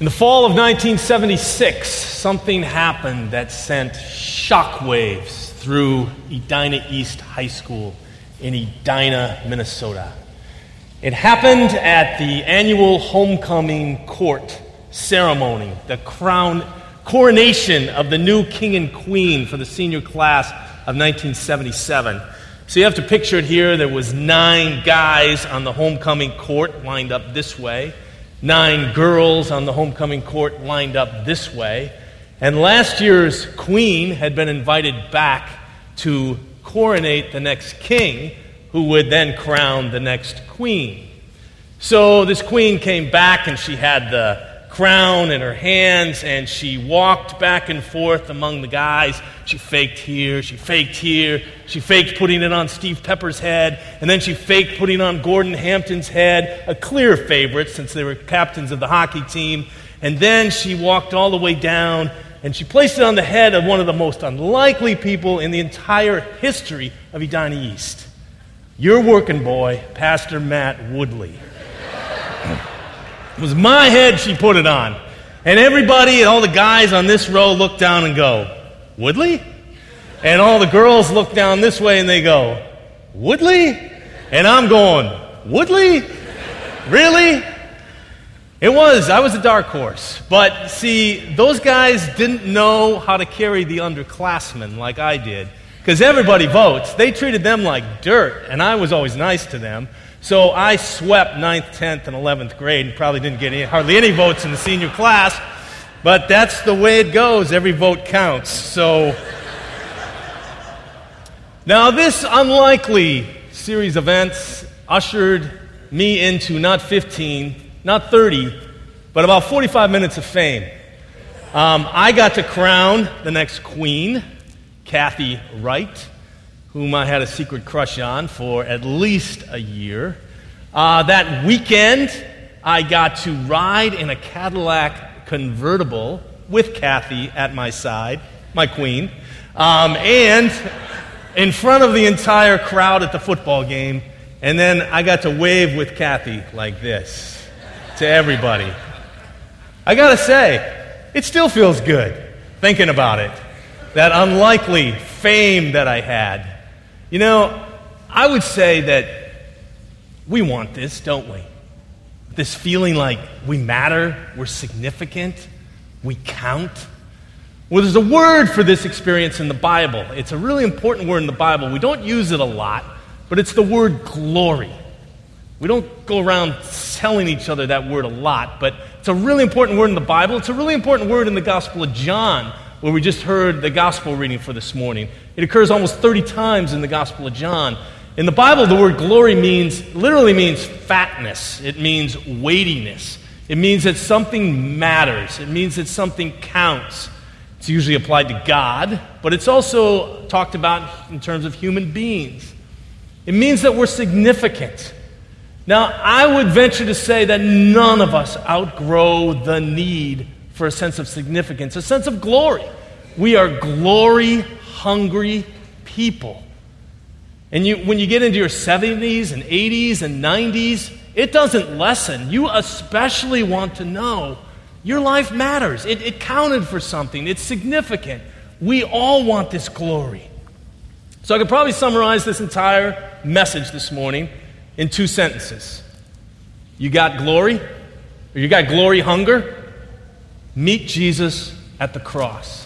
In the fall of 1976, something happened that sent shockwaves through Edina East High School in Edina, Minnesota. It happened at the annual homecoming court ceremony, the crown coronation of the new king and queen for the senior class of 1977. So you have to picture it here. There was nine guys on the homecoming court lined up this way nine girls on the homecoming court lined up this way. And last year's queen had been invited back to coronate the next king, who would then crown the next queen. So this queen came back and she had the crown in her hands and she walked back and forth among the guys. She faked here, she faked here, she faked putting it on Steve Pepper's head, and then she faked putting on Gordon Hampton's head, a clear favorite since they were captains of the hockey team. And then she walked all the way down and she placed it on the head of one of the most unlikely people in the entire history of Edina East. Your working boy, Pastor Matt Woodley. It was my head she put it on. And everybody and all the guys on this row look down and go, Woodley? And all the girls look down this way and they go, Woodley? And I'm going, Woodley? Really? It was. I was a dark horse. But see, those guys didn't know how to carry the underclassmen like I did. Because everybody votes. They treated them like dirt, and I was always nice to them. So I swept 9th, 10th, and 11th grade and probably didn't get any, hardly any votes in the senior class. But that's the way it goes. Every vote counts. So now this unlikely series of events ushered me into not 15, not 30, but about 45 minutes of fame. Um, I got to crown the next queen, Kathy Wright whom I had a secret crush on for at least a year. Uh, that weekend, I got to ride in a Cadillac convertible with Kathy at my side, my queen, um, and in front of the entire crowd at the football game. And then I got to wave with Kathy like this to everybody. I gotta say, it still feels good thinking about it. That unlikely fame that I had you know, I would say that we want this, don't we? This feeling like we matter, we're significant, we count. Well, there's a word for this experience in the Bible. It's a really important word in the Bible. We don't use it a lot, but it's the word glory. We don't go around telling each other that word a lot, but it's a really important word in the Bible. It's a really important word in the Gospel of John where we just heard the gospel reading for this morning. It occurs almost 30 times in the Gospel of John. In the Bible, the word glory means, literally means fatness, it means weightiness, it means that something matters, it means that something counts. It's usually applied to God, but it's also talked about in terms of human beings. It means that we're significant. Now, I would venture to say that none of us outgrow the need for a sense of significance, a sense of glory. We are glory hungry people. And you, when you get into your 70s and 80s and 90s, it doesn't lessen. You especially want to know your life matters. It, it counted for something, it's significant. We all want this glory. So I could probably summarize this entire message this morning in two sentences. You got glory, or you got glory hunger, Meet Jesus at the cross.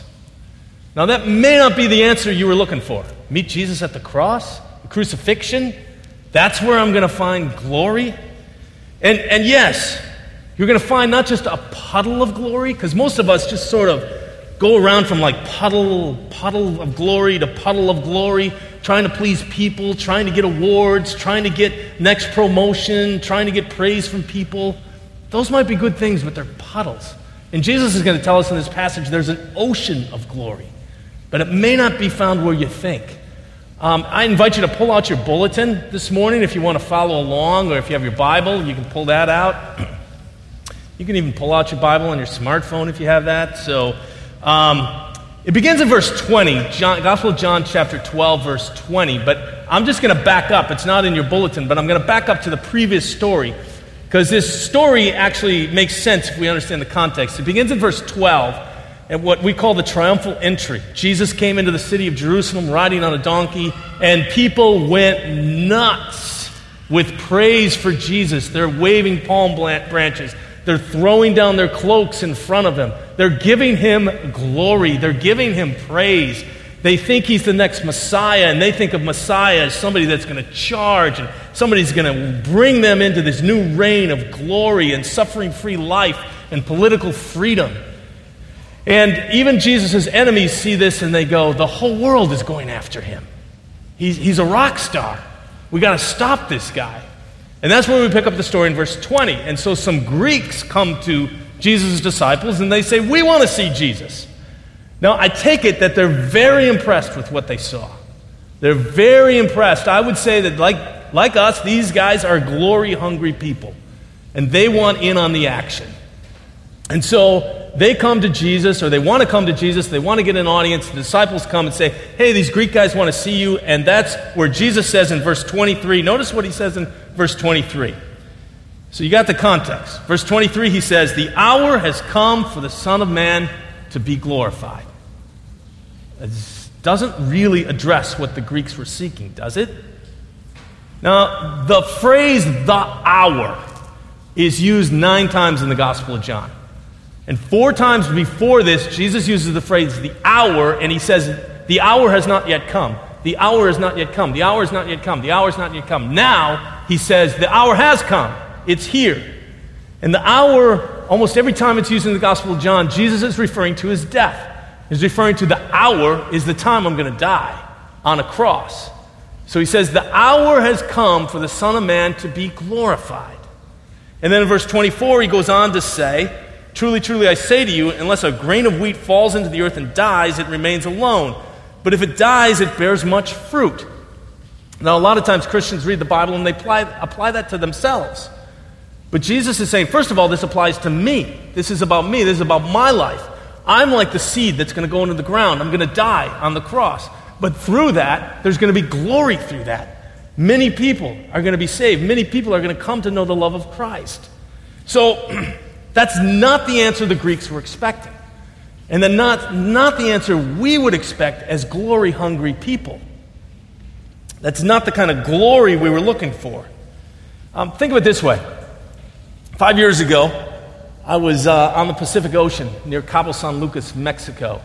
Now, that may not be the answer you were looking for. Meet Jesus at the cross, the crucifixion. That's where I'm going to find glory. And, and yes, you're going to find not just a puddle of glory, because most of us just sort of go around from like puddle, puddle of glory to puddle of glory, trying to please people, trying to get awards, trying to get next promotion, trying to get praise from people. Those might be good things, but they're puddles. And Jesus is going to tell us in this passage there's an ocean of glory, but it may not be found where you think. Um, I invite you to pull out your bulletin this morning if you want to follow along, or if you have your Bible, you can pull that out. You can even pull out your Bible on your smartphone if you have that. So um, it begins in verse 20, John, Gospel of John, chapter 12, verse 20. But I'm just going to back up. It's not in your bulletin, but I'm going to back up to the previous story. because this story actually makes sense if we understand the context. It begins in verse 12 at what we call the triumphal entry. Jesus came into the city of Jerusalem riding on a donkey, and people went nuts with praise for Jesus. They're waving palm branches, they're throwing down their cloaks in front of him, they're giving him glory, they're giving him praise. They think he's the next Messiah, and they think of Messiah as somebody that's going to charge and somebody's going to bring them into this new reign of glory and suffering free life and political freedom. And even Jesus' enemies see this and they go, The whole world is going after him. He's, he's a rock star. We got to stop this guy. And that's where we pick up the story in verse 20. And so some Greeks come to Jesus' disciples and they say, We want to see Jesus. Now, I take it that they're very impressed with what they saw. They're very impressed. I would say that, like, like us, these guys are glory hungry people, and they want in on the action. And so they come to Jesus, or they want to come to Jesus, they want to get an audience. The disciples come and say, Hey, these Greek guys want to see you. And that's where Jesus says in verse 23, notice what he says in verse 23. So you got the context. Verse 23, he says, The hour has come for the Son of Man to be glorified. It doesn't really address what the Greeks were seeking, does it? Now, the phrase the hour is used nine times in the Gospel of John. And four times before this, Jesus uses the phrase the hour, and he says, The hour has not yet come. The hour has not yet come. The hour has not yet come. The hour has not yet come. Now, he says, The hour has come. It's here. And the hour, almost every time it's used in the Gospel of John, Jesus is referring to his death He's referring to the hour is the time I'm going to die on a cross. So he says, The hour has come for the Son of Man to be glorified. And then in verse 24, he goes on to say, Truly, truly, I say to you, unless a grain of wheat falls into the earth and dies, it remains alone. But if it dies, it bears much fruit. Now, a lot of times Christians read the Bible and they apply, apply that to themselves. But Jesus is saying, first of all, this applies to me. This is about me. This is about my life. I'm like the seed that's going to go into the ground. I'm going to die on the cross. But through that, there's going to be glory through that. Many people are going to be saved. Many people are going to come to know the love of Christ. So that's not the answer the Greeks were expecting. And then not, not the answer we would expect as glory hungry people. That's not the kind of glory we were looking for. Um, think of it this way. Five years ago, I was uh, on the Pacific Ocean near Cabo San Lucas, Mexico.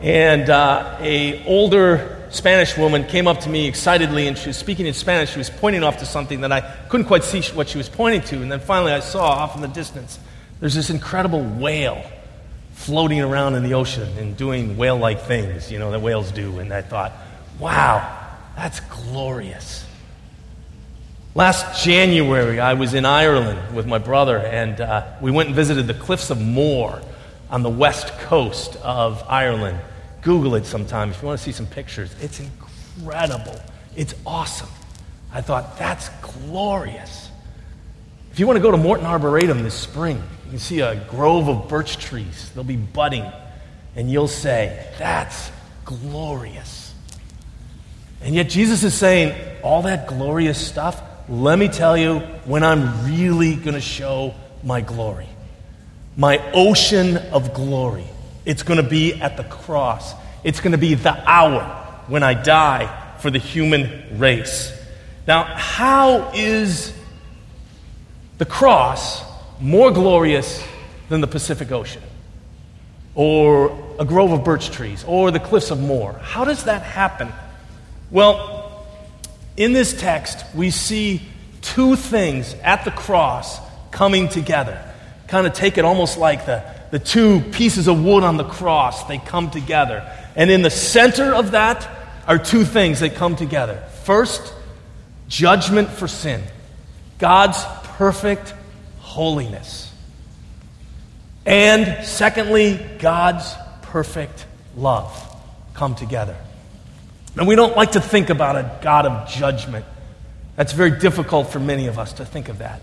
And uh, a older Spanish woman came up to me excitedly, and she was speaking in Spanish. She was pointing off to something that I couldn't quite see what she was pointing to. And then finally, I saw off in the distance there's this incredible whale floating around in the ocean and doing whale like things, you know, that whales do. And I thought, wow, that's glorious. Last January, I was in Ireland with my brother, and uh, we went and visited the Cliffs of Moher on the west coast of Ireland. Google it sometime if you want to see some pictures. It's incredible. It's awesome. I thought, that's glorious. If you want to go to Morton Arboretum this spring, you can see a grove of birch trees. They'll be budding, and you'll say, that's glorious. And yet, Jesus is saying, all that glorious stuff, let me tell you when I'm really going to show my glory. My ocean of glory. It's going to be at the cross. It's going to be the hour when I die for the human race. Now, how is the cross more glorious than the Pacific Ocean? Or a grove of birch trees? Or the cliffs of Moher? How does that happen? Well, in this text, we see two things at the cross coming together. Kind of take it almost like the, the two pieces of wood on the cross, they come together. And in the center of that are two things that come together. First, judgment for sin, God's perfect holiness. And secondly, God's perfect love come together. And we don't like to think about a God of judgment. That's very difficult for many of us to think of that.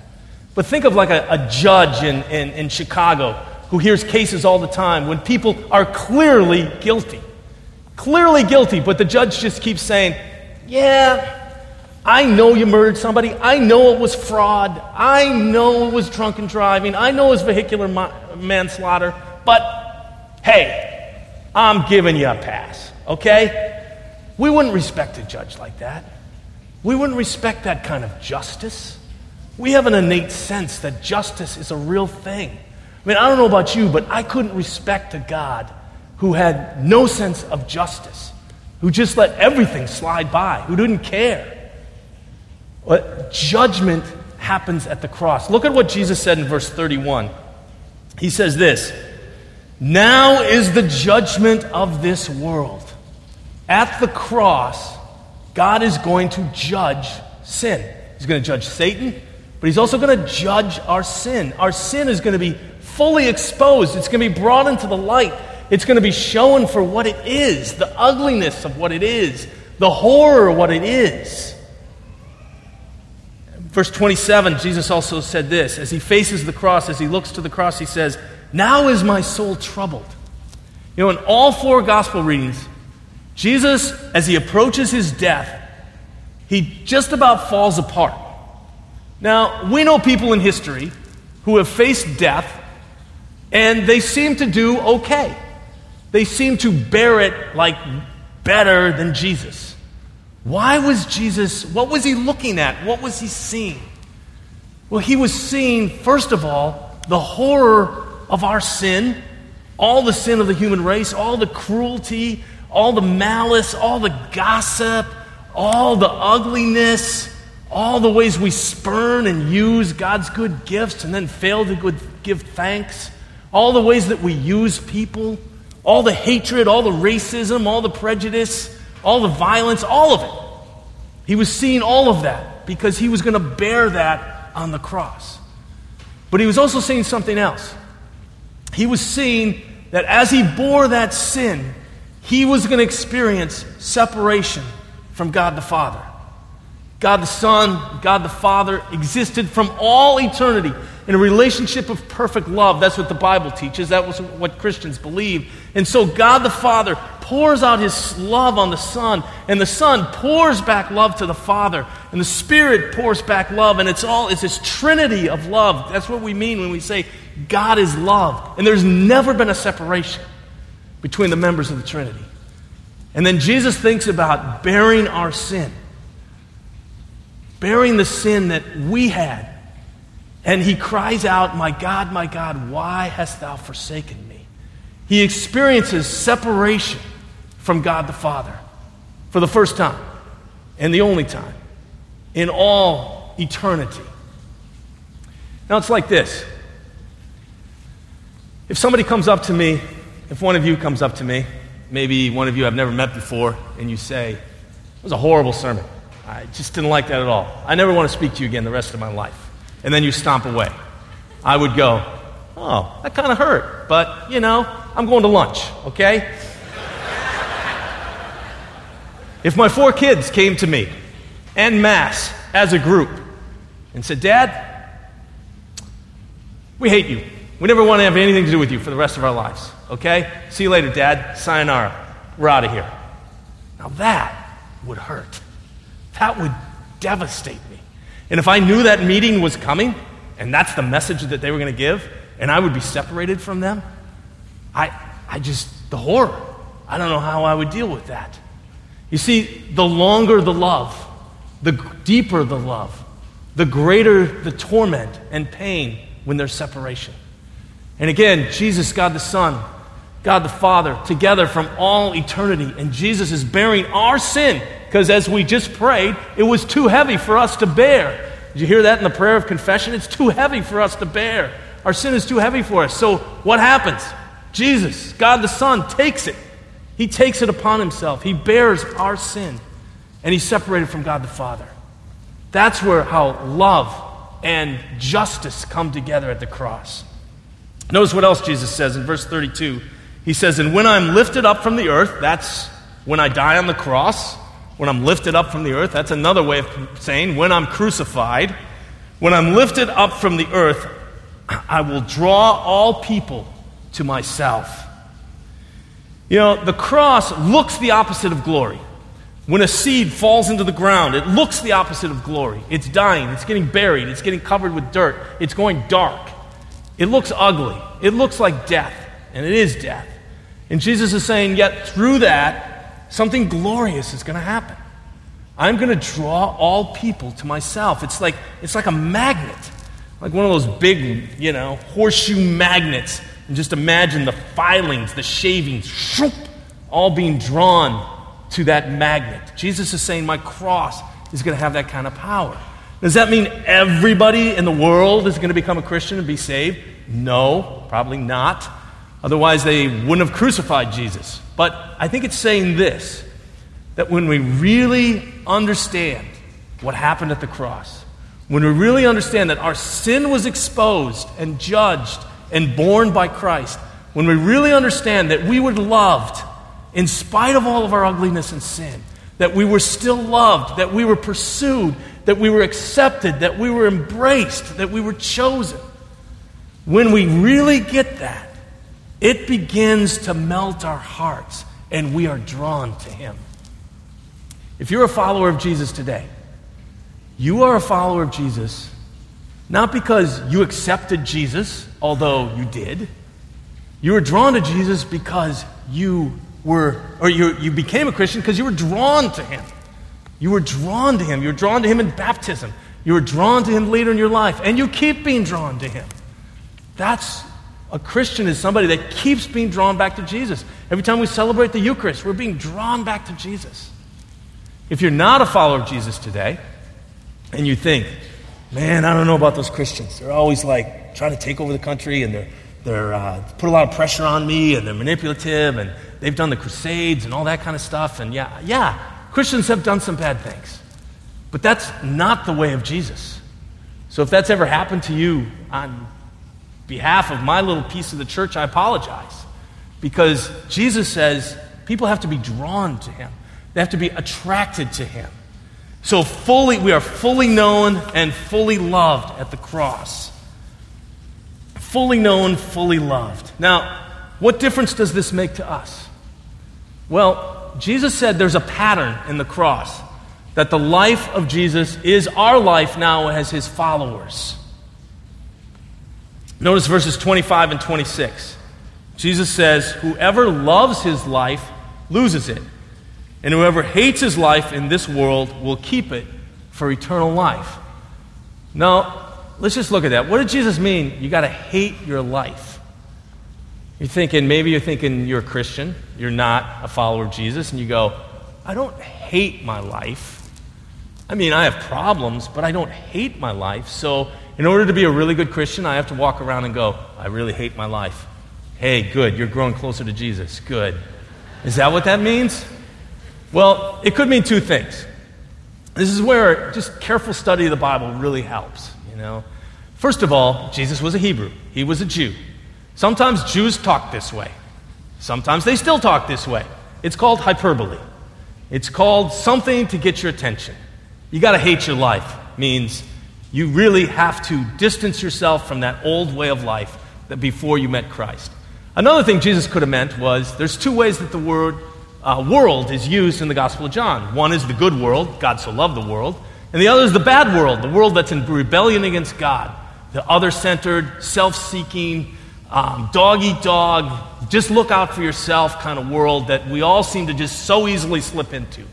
But think of like a, a judge in, in, in Chicago who hears cases all the time when people are clearly guilty. Clearly guilty, but the judge just keeps saying, Yeah, I know you murdered somebody. I know it was fraud. I know it was drunken driving. I know it was vehicular ma- manslaughter. But hey, I'm giving you a pass, okay? We wouldn't respect a judge like that. We wouldn't respect that kind of justice. We have an innate sense that justice is a real thing. I mean, I don't know about you, but I couldn't respect a God who had no sense of justice, who just let everything slide by, who didn't care. But judgment happens at the cross. Look at what Jesus said in verse 31. He says this Now is the judgment of this world. At the cross, God is going to judge sin. He's going to judge Satan, but He's also going to judge our sin. Our sin is going to be fully exposed, it's going to be brought into the light. It's going to be shown for what it is the ugliness of what it is, the horror of what it is. Verse 27, Jesus also said this as he faces the cross, as he looks to the cross, he says, Now is my soul troubled. You know, in all four gospel readings, Jesus, as he approaches his death, he just about falls apart. Now, we know people in history who have faced death and they seem to do okay. They seem to bear it like better than Jesus. Why was Jesus, what was he looking at? What was he seeing? Well, he was seeing, first of all, the horror of our sin, all the sin of the human race, all the cruelty, all the malice, all the gossip, all the ugliness, all the ways we spurn and use God's good gifts and then fail to give thanks, all the ways that we use people, all the hatred, all the racism, all the prejudice all the violence, all of it. He was seeing all of that because he was going to bear that on the cross. But he was also seeing something else. He was seeing that as he bore that sin, he was going to experience separation from God the Father. God the Son, God the Father existed from all eternity in a relationship of perfect love. That's what the Bible teaches. That was what Christians believe. And so God the Father pours out his love on the Son, and the Son pours back love to the Father, and the Spirit pours back love, and it's all it's this trinity of love. That's what we mean when we say God is love. And there's never been a separation between the members of the Trinity. And then Jesus thinks about bearing our sin, bearing the sin that we had and he cries out, My God, my God, why hast thou forsaken me? He experiences separation from God the Father for the first time and the only time in all eternity. Now it's like this. If somebody comes up to me, if one of you comes up to me, maybe one of you I've never met before, and you say, It was a horrible sermon. I just didn't like that at all. I never want to speak to you again the rest of my life and then you stomp away. I would go, oh, that kind of hurt, but you know, I'm going to lunch, okay? If my four kids came to me en masse as a group and said, Dad, we hate you. We never want to have anything to do with you for the rest of our lives, okay? See you later, Dad. Sayonara. We're out of here. Now that would hurt. That would devastate me. And if I knew that meeting was coming, and that's the message that they were going to give, and I would be separated from them, I, I just, the horror. I don't know how I would deal with that. You see, the longer the love, the deeper the love, the greater the torment and pain when there's separation. And again, Jesus, God the Son, God the Father, together from all eternity, and Jesus is bearing our sin because as we just prayed, it was too heavy for us to bear. Did you hear that in the prayer of confession? It's too heavy for us to bear. Our sin is too heavy for us. So what happens? Jesus, God the Son, takes it. He takes it upon himself. He bears our sin. And he's separated from God the Father. That's where how love and justice come together at the cross. Notice what else Jesus says in verse 32. He says, And when I'm lifted up from the earth, that's when I die on the cross, when I'm lifted up from the earth, that's another way of saying when I'm crucified. When I'm lifted up from the earth, I will draw all people to myself. You know, the cross looks the opposite of glory. When a seed falls into the ground, it looks the opposite of glory. It's dying, it's getting buried, it's getting covered with dirt, it's going dark. It looks ugly, it looks like death, and it is death. And Jesus is saying, yet through that, something glorious is going to happen. I'm going to draw all people to myself. It's like, it's like a magnet, like one of those big, you know, horseshoe magnets. And just imagine the filings, the shavings, all being drawn to that magnet. Jesus is saying, My cross is going to have that kind of power. Does that mean everybody in the world is going to become a Christian and be saved? No, probably not. Otherwise, they wouldn't have crucified Jesus. But I think it's saying this that when we really understand what happened at the cross, when we really understand that our sin was exposed and judged and borne by Christ, when we really understand that we were loved in spite of all of our ugliness and sin, that we were still loved, that we were pursued, that we were accepted, that we were embraced, that we were chosen. When we really get that, it begins to melt our hearts and we are drawn to Him. If you're a follower of Jesus today, you are a follower of Jesus not because you accepted Jesus, although you did. You were drawn to Jesus because you were, or you, you became a Christian because you were drawn to him. You were drawn to him. You were drawn to him in baptism. You were drawn to him later in your life, and you keep being drawn to him. That's a Christian is somebody that keeps being drawn back to Jesus. Every time we celebrate the Eucharist, we're being drawn back to Jesus. If you're not a follower of Jesus today, and you think, man, I don't know about those Christians. They're always like trying to take over the country, and they're, they're uh, put a lot of pressure on me, and they're manipulative, and they've done the Crusades and all that kind of stuff. And yeah, yeah, Christians have done some bad things. But that's not the way of Jesus. So if that's ever happened to you on behalf of my little piece of the church, I apologize. Because Jesus says people have to be drawn to him, they have to be attracted to him. So fully, we are fully known and fully loved at the cross. Fully known, fully loved. Now, what difference does this make to us? Well, Jesus said there's a pattern in the cross that the life of Jesus is our life now as his followers. Notice verses 25 and 26. Jesus says, Whoever loves his life loses it, and whoever hates his life in this world will keep it for eternal life. Now, let's just look at that. What did Jesus mean? You got to hate your life. You're thinking, maybe you're thinking you're a Christian, you're not a follower of Jesus, and you go, I don't hate my life. I mean, I have problems, but I don't hate my life. So, in order to be a really good Christian, I have to walk around and go, I really hate my life. Hey, good, you're growing closer to Jesus. Good. Is that what that means? Well, it could mean two things. This is where just careful study of the Bible really helps, you know. First of all, Jesus was a Hebrew. He was a Jew. Sometimes Jews talk this way. Sometimes they still talk this way. It's called hyperbole. It's called something to get your attention. You got to hate your life means you really have to distance yourself from that old way of life that before you met Christ. Another thing Jesus could have meant was there's two ways that the word uh, world is used in the Gospel of John. One is the good world, God so loved the world, and the other is the bad world, the world that's in rebellion against God, the other centered, self seeking, um, dog eat dog, just look out for yourself kind of world that we all seem to just so easily slip into.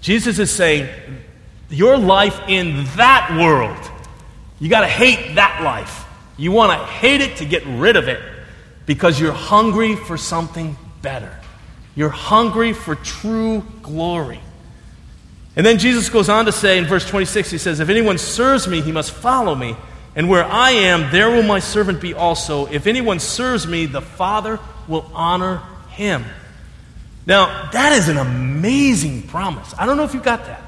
Jesus is saying, your life in that world, you got to hate that life. You want to hate it to get rid of it because you're hungry for something better. You're hungry for true glory. And then Jesus goes on to say in verse 26, he says, If anyone serves me, he must follow me. And where I am, there will my servant be also. If anyone serves me, the Father will honor him. Now, that is an amazing promise. I don't know if you got that.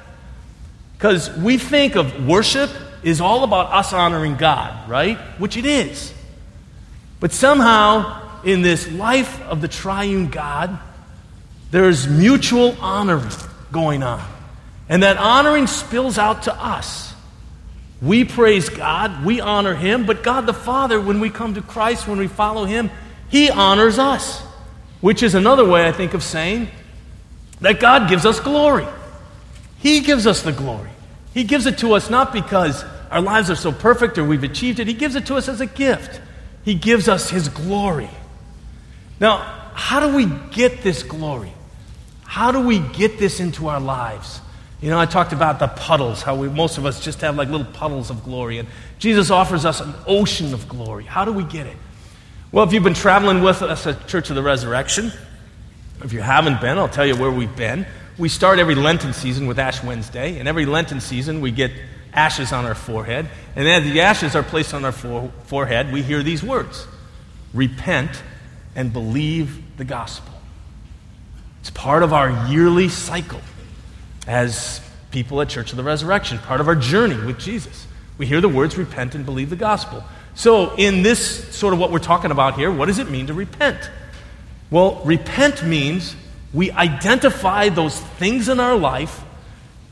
Because we think of worship is all about us honoring God, right? Which it is. But somehow, in this life of the triune God, there's mutual honoring going on. And that honoring spills out to us. We praise God, we honor Him, but God the Father, when we come to Christ, when we follow Him, He honors us. Which is another way, I think, of saying that God gives us glory. He gives us the glory. He gives it to us not because our lives are so perfect or we've achieved it, He gives it to us as a gift. He gives us His glory. Now, how do we get this glory? How do we get this into our lives? You know, I talked about the puddles, how we, most of us just have like little puddles of glory. And Jesus offers us an ocean of glory. How do we get it? Well, if you've been traveling with us at Church of the Resurrection, if you haven't been, I'll tell you where we've been. We start every Lenten season with Ash Wednesday, and every Lenten season we get ashes on our forehead. And as the ashes are placed on our forehead, we hear these words Repent and believe the gospel. It's part of our yearly cycle as people at Church of the Resurrection, part of our journey with Jesus. We hear the words repent and believe the gospel. So, in this sort of what we're talking about here, what does it mean to repent? Well, repent means we identify those things in our life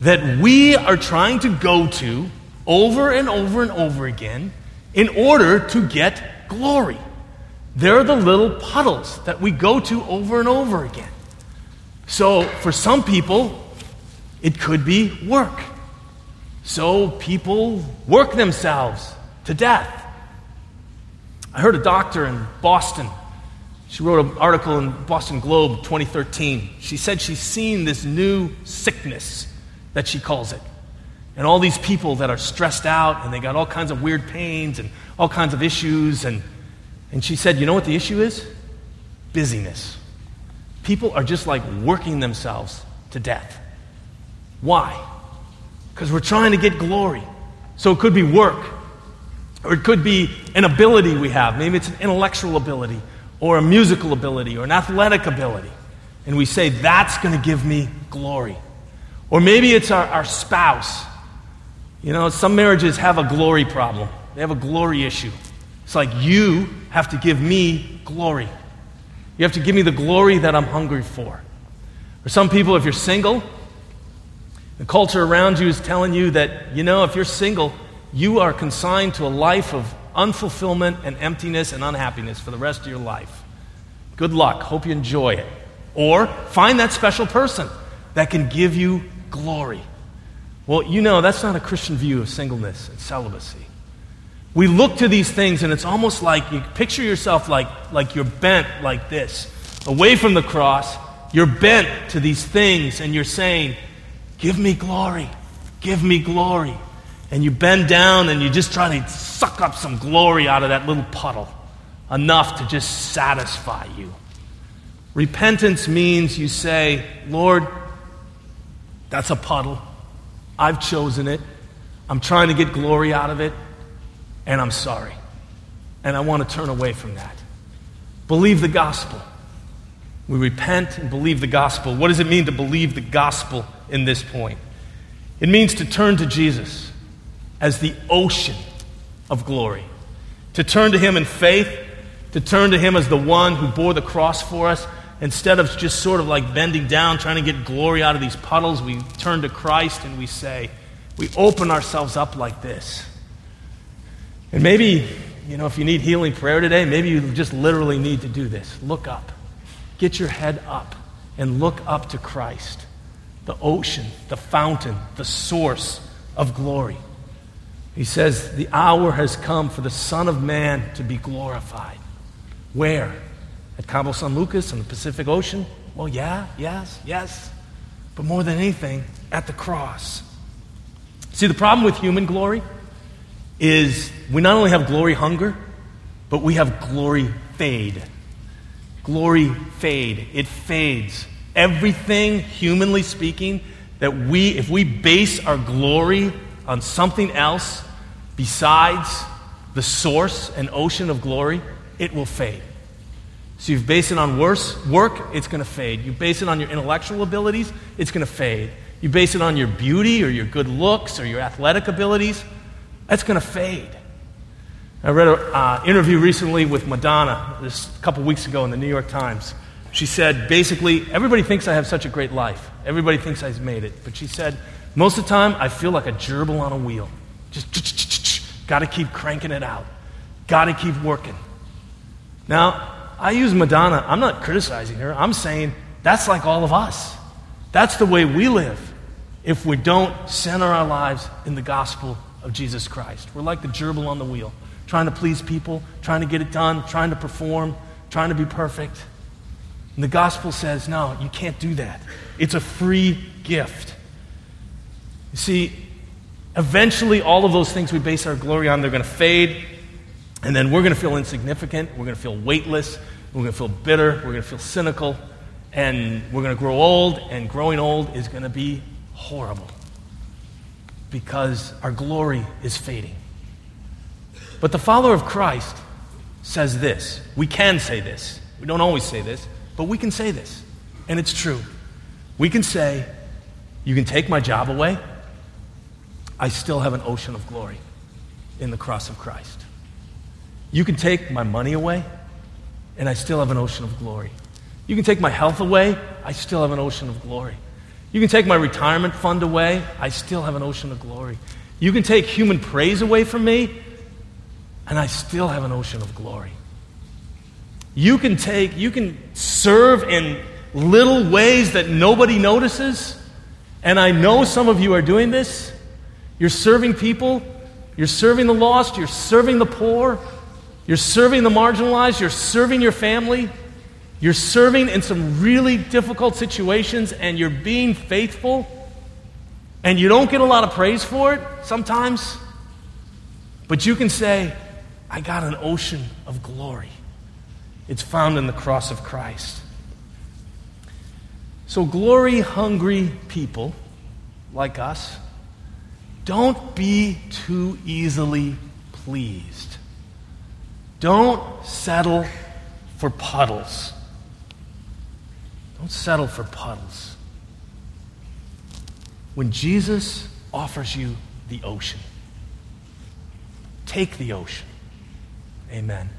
that we are trying to go to over and over and over again in order to get glory. They're the little puddles that we go to over and over again. So, for some people, it could be work. So, people work themselves to death. I heard a doctor in Boston. She wrote an article in Boston Globe 2013. She said she's seen this new sickness that she calls it. And all these people that are stressed out and they got all kinds of weird pains and all kinds of issues. And, and she said, You know what the issue is? Busyness. People are just like working themselves to death. Why? Because we're trying to get glory. So it could be work, or it could be an ability we have. Maybe it's an intellectual ability, or a musical ability, or an athletic ability. And we say, that's going to give me glory. Or maybe it's our, our spouse. You know, some marriages have a glory problem, they have a glory issue. It's like, you have to give me glory. You have to give me the glory that I'm hungry for. For some people, if you're single, the culture around you is telling you that, you know, if you're single, you are consigned to a life of unfulfillment and emptiness and unhappiness for the rest of your life. Good luck. Hope you enjoy it. Or find that special person that can give you glory. Well, you know, that's not a Christian view of singleness and celibacy. We look to these things, and it's almost like you picture yourself like, like you're bent like this, away from the cross. You're bent to these things, and you're saying, Give me glory. Give me glory. And you bend down and you just try to suck up some glory out of that little puddle, enough to just satisfy you. Repentance means you say, Lord, that's a puddle. I've chosen it. I'm trying to get glory out of it and I'm sorry. And I want to turn away from that. Believe the gospel. We repent and believe the gospel. What does it mean to believe the gospel in this point? It means to turn to Jesus as the ocean of glory, to turn to Him in faith, to turn to Him as the one who bore the cross for us. Instead of just sort of like bending down, trying to get glory out of these puddles, we turn to Christ and we say, we open ourselves up like this. And maybe, you know, if you need healing prayer today, maybe you just literally need to do this. Look up. Get your head up and look up to Christ, the ocean, the fountain, the source of glory. He says, The hour has come for the Son of Man to be glorified. Where? At Cabo San Lucas in the Pacific Ocean? Well, yeah, yes, yes. But more than anything, at the cross. See, the problem with human glory is we not only have glory hunger, but we have glory fade. Glory fade. It fades. Everything, humanly speaking, that we, if we base our glory on something else besides the source and ocean of glory, it will fade. So you base it on worse work, it's going to fade. You base it on your intellectual abilities, it's going to fade. You base it on your beauty or your good looks or your athletic abilities, that's going to fade. I read an uh, interview recently with Madonna, this a couple weeks ago in the New York Times. She said, basically, everybody thinks I have such a great life. Everybody thinks I've made it. But she said, most of the time, I feel like a gerbil on a wheel. Just got to keep cranking it out. Got to keep working. Now, I use Madonna. I'm not criticizing her. I'm saying that's like all of us. That's the way we live. if we don't center our lives in the gospel of Jesus Christ. We're like the gerbil on the wheel, trying to please people, trying to get it done, trying to perform, trying to be perfect. And the gospel says, no, you can't do that. It's a free gift. You see, eventually all of those things we base our glory on, they're going to fade, and then we're going to feel insignificant, we're going to feel weightless, we're going to feel bitter, we're going to feel cynical, and we're going to grow old, and growing old is going to be horrible because our glory is fading. But the follower of Christ says this. We can say this. We don't always say this, but we can say this. And it's true. We can say, You can take my job away. I still have an ocean of glory in the cross of Christ. You can take my money away, and I still have an ocean of glory. You can take my health away, I still have an ocean of glory. You can take my retirement fund away, I still have an ocean of glory. You can take human praise away from me, and I still have an ocean of glory. You can take, you can serve in little ways that nobody notices, and I know some of you are doing this. You're serving people, you're serving the lost, you're serving the poor, you're serving the marginalized, you're serving your family. You're serving in some really difficult situations and you're being faithful, and you don't get a lot of praise for it sometimes, but you can say, I got an ocean of glory. It's found in the cross of Christ. So, glory hungry people like us, don't be too easily pleased. Don't settle for puddles. Don't settle for puddles. When Jesus offers you the ocean, take the ocean. Amen.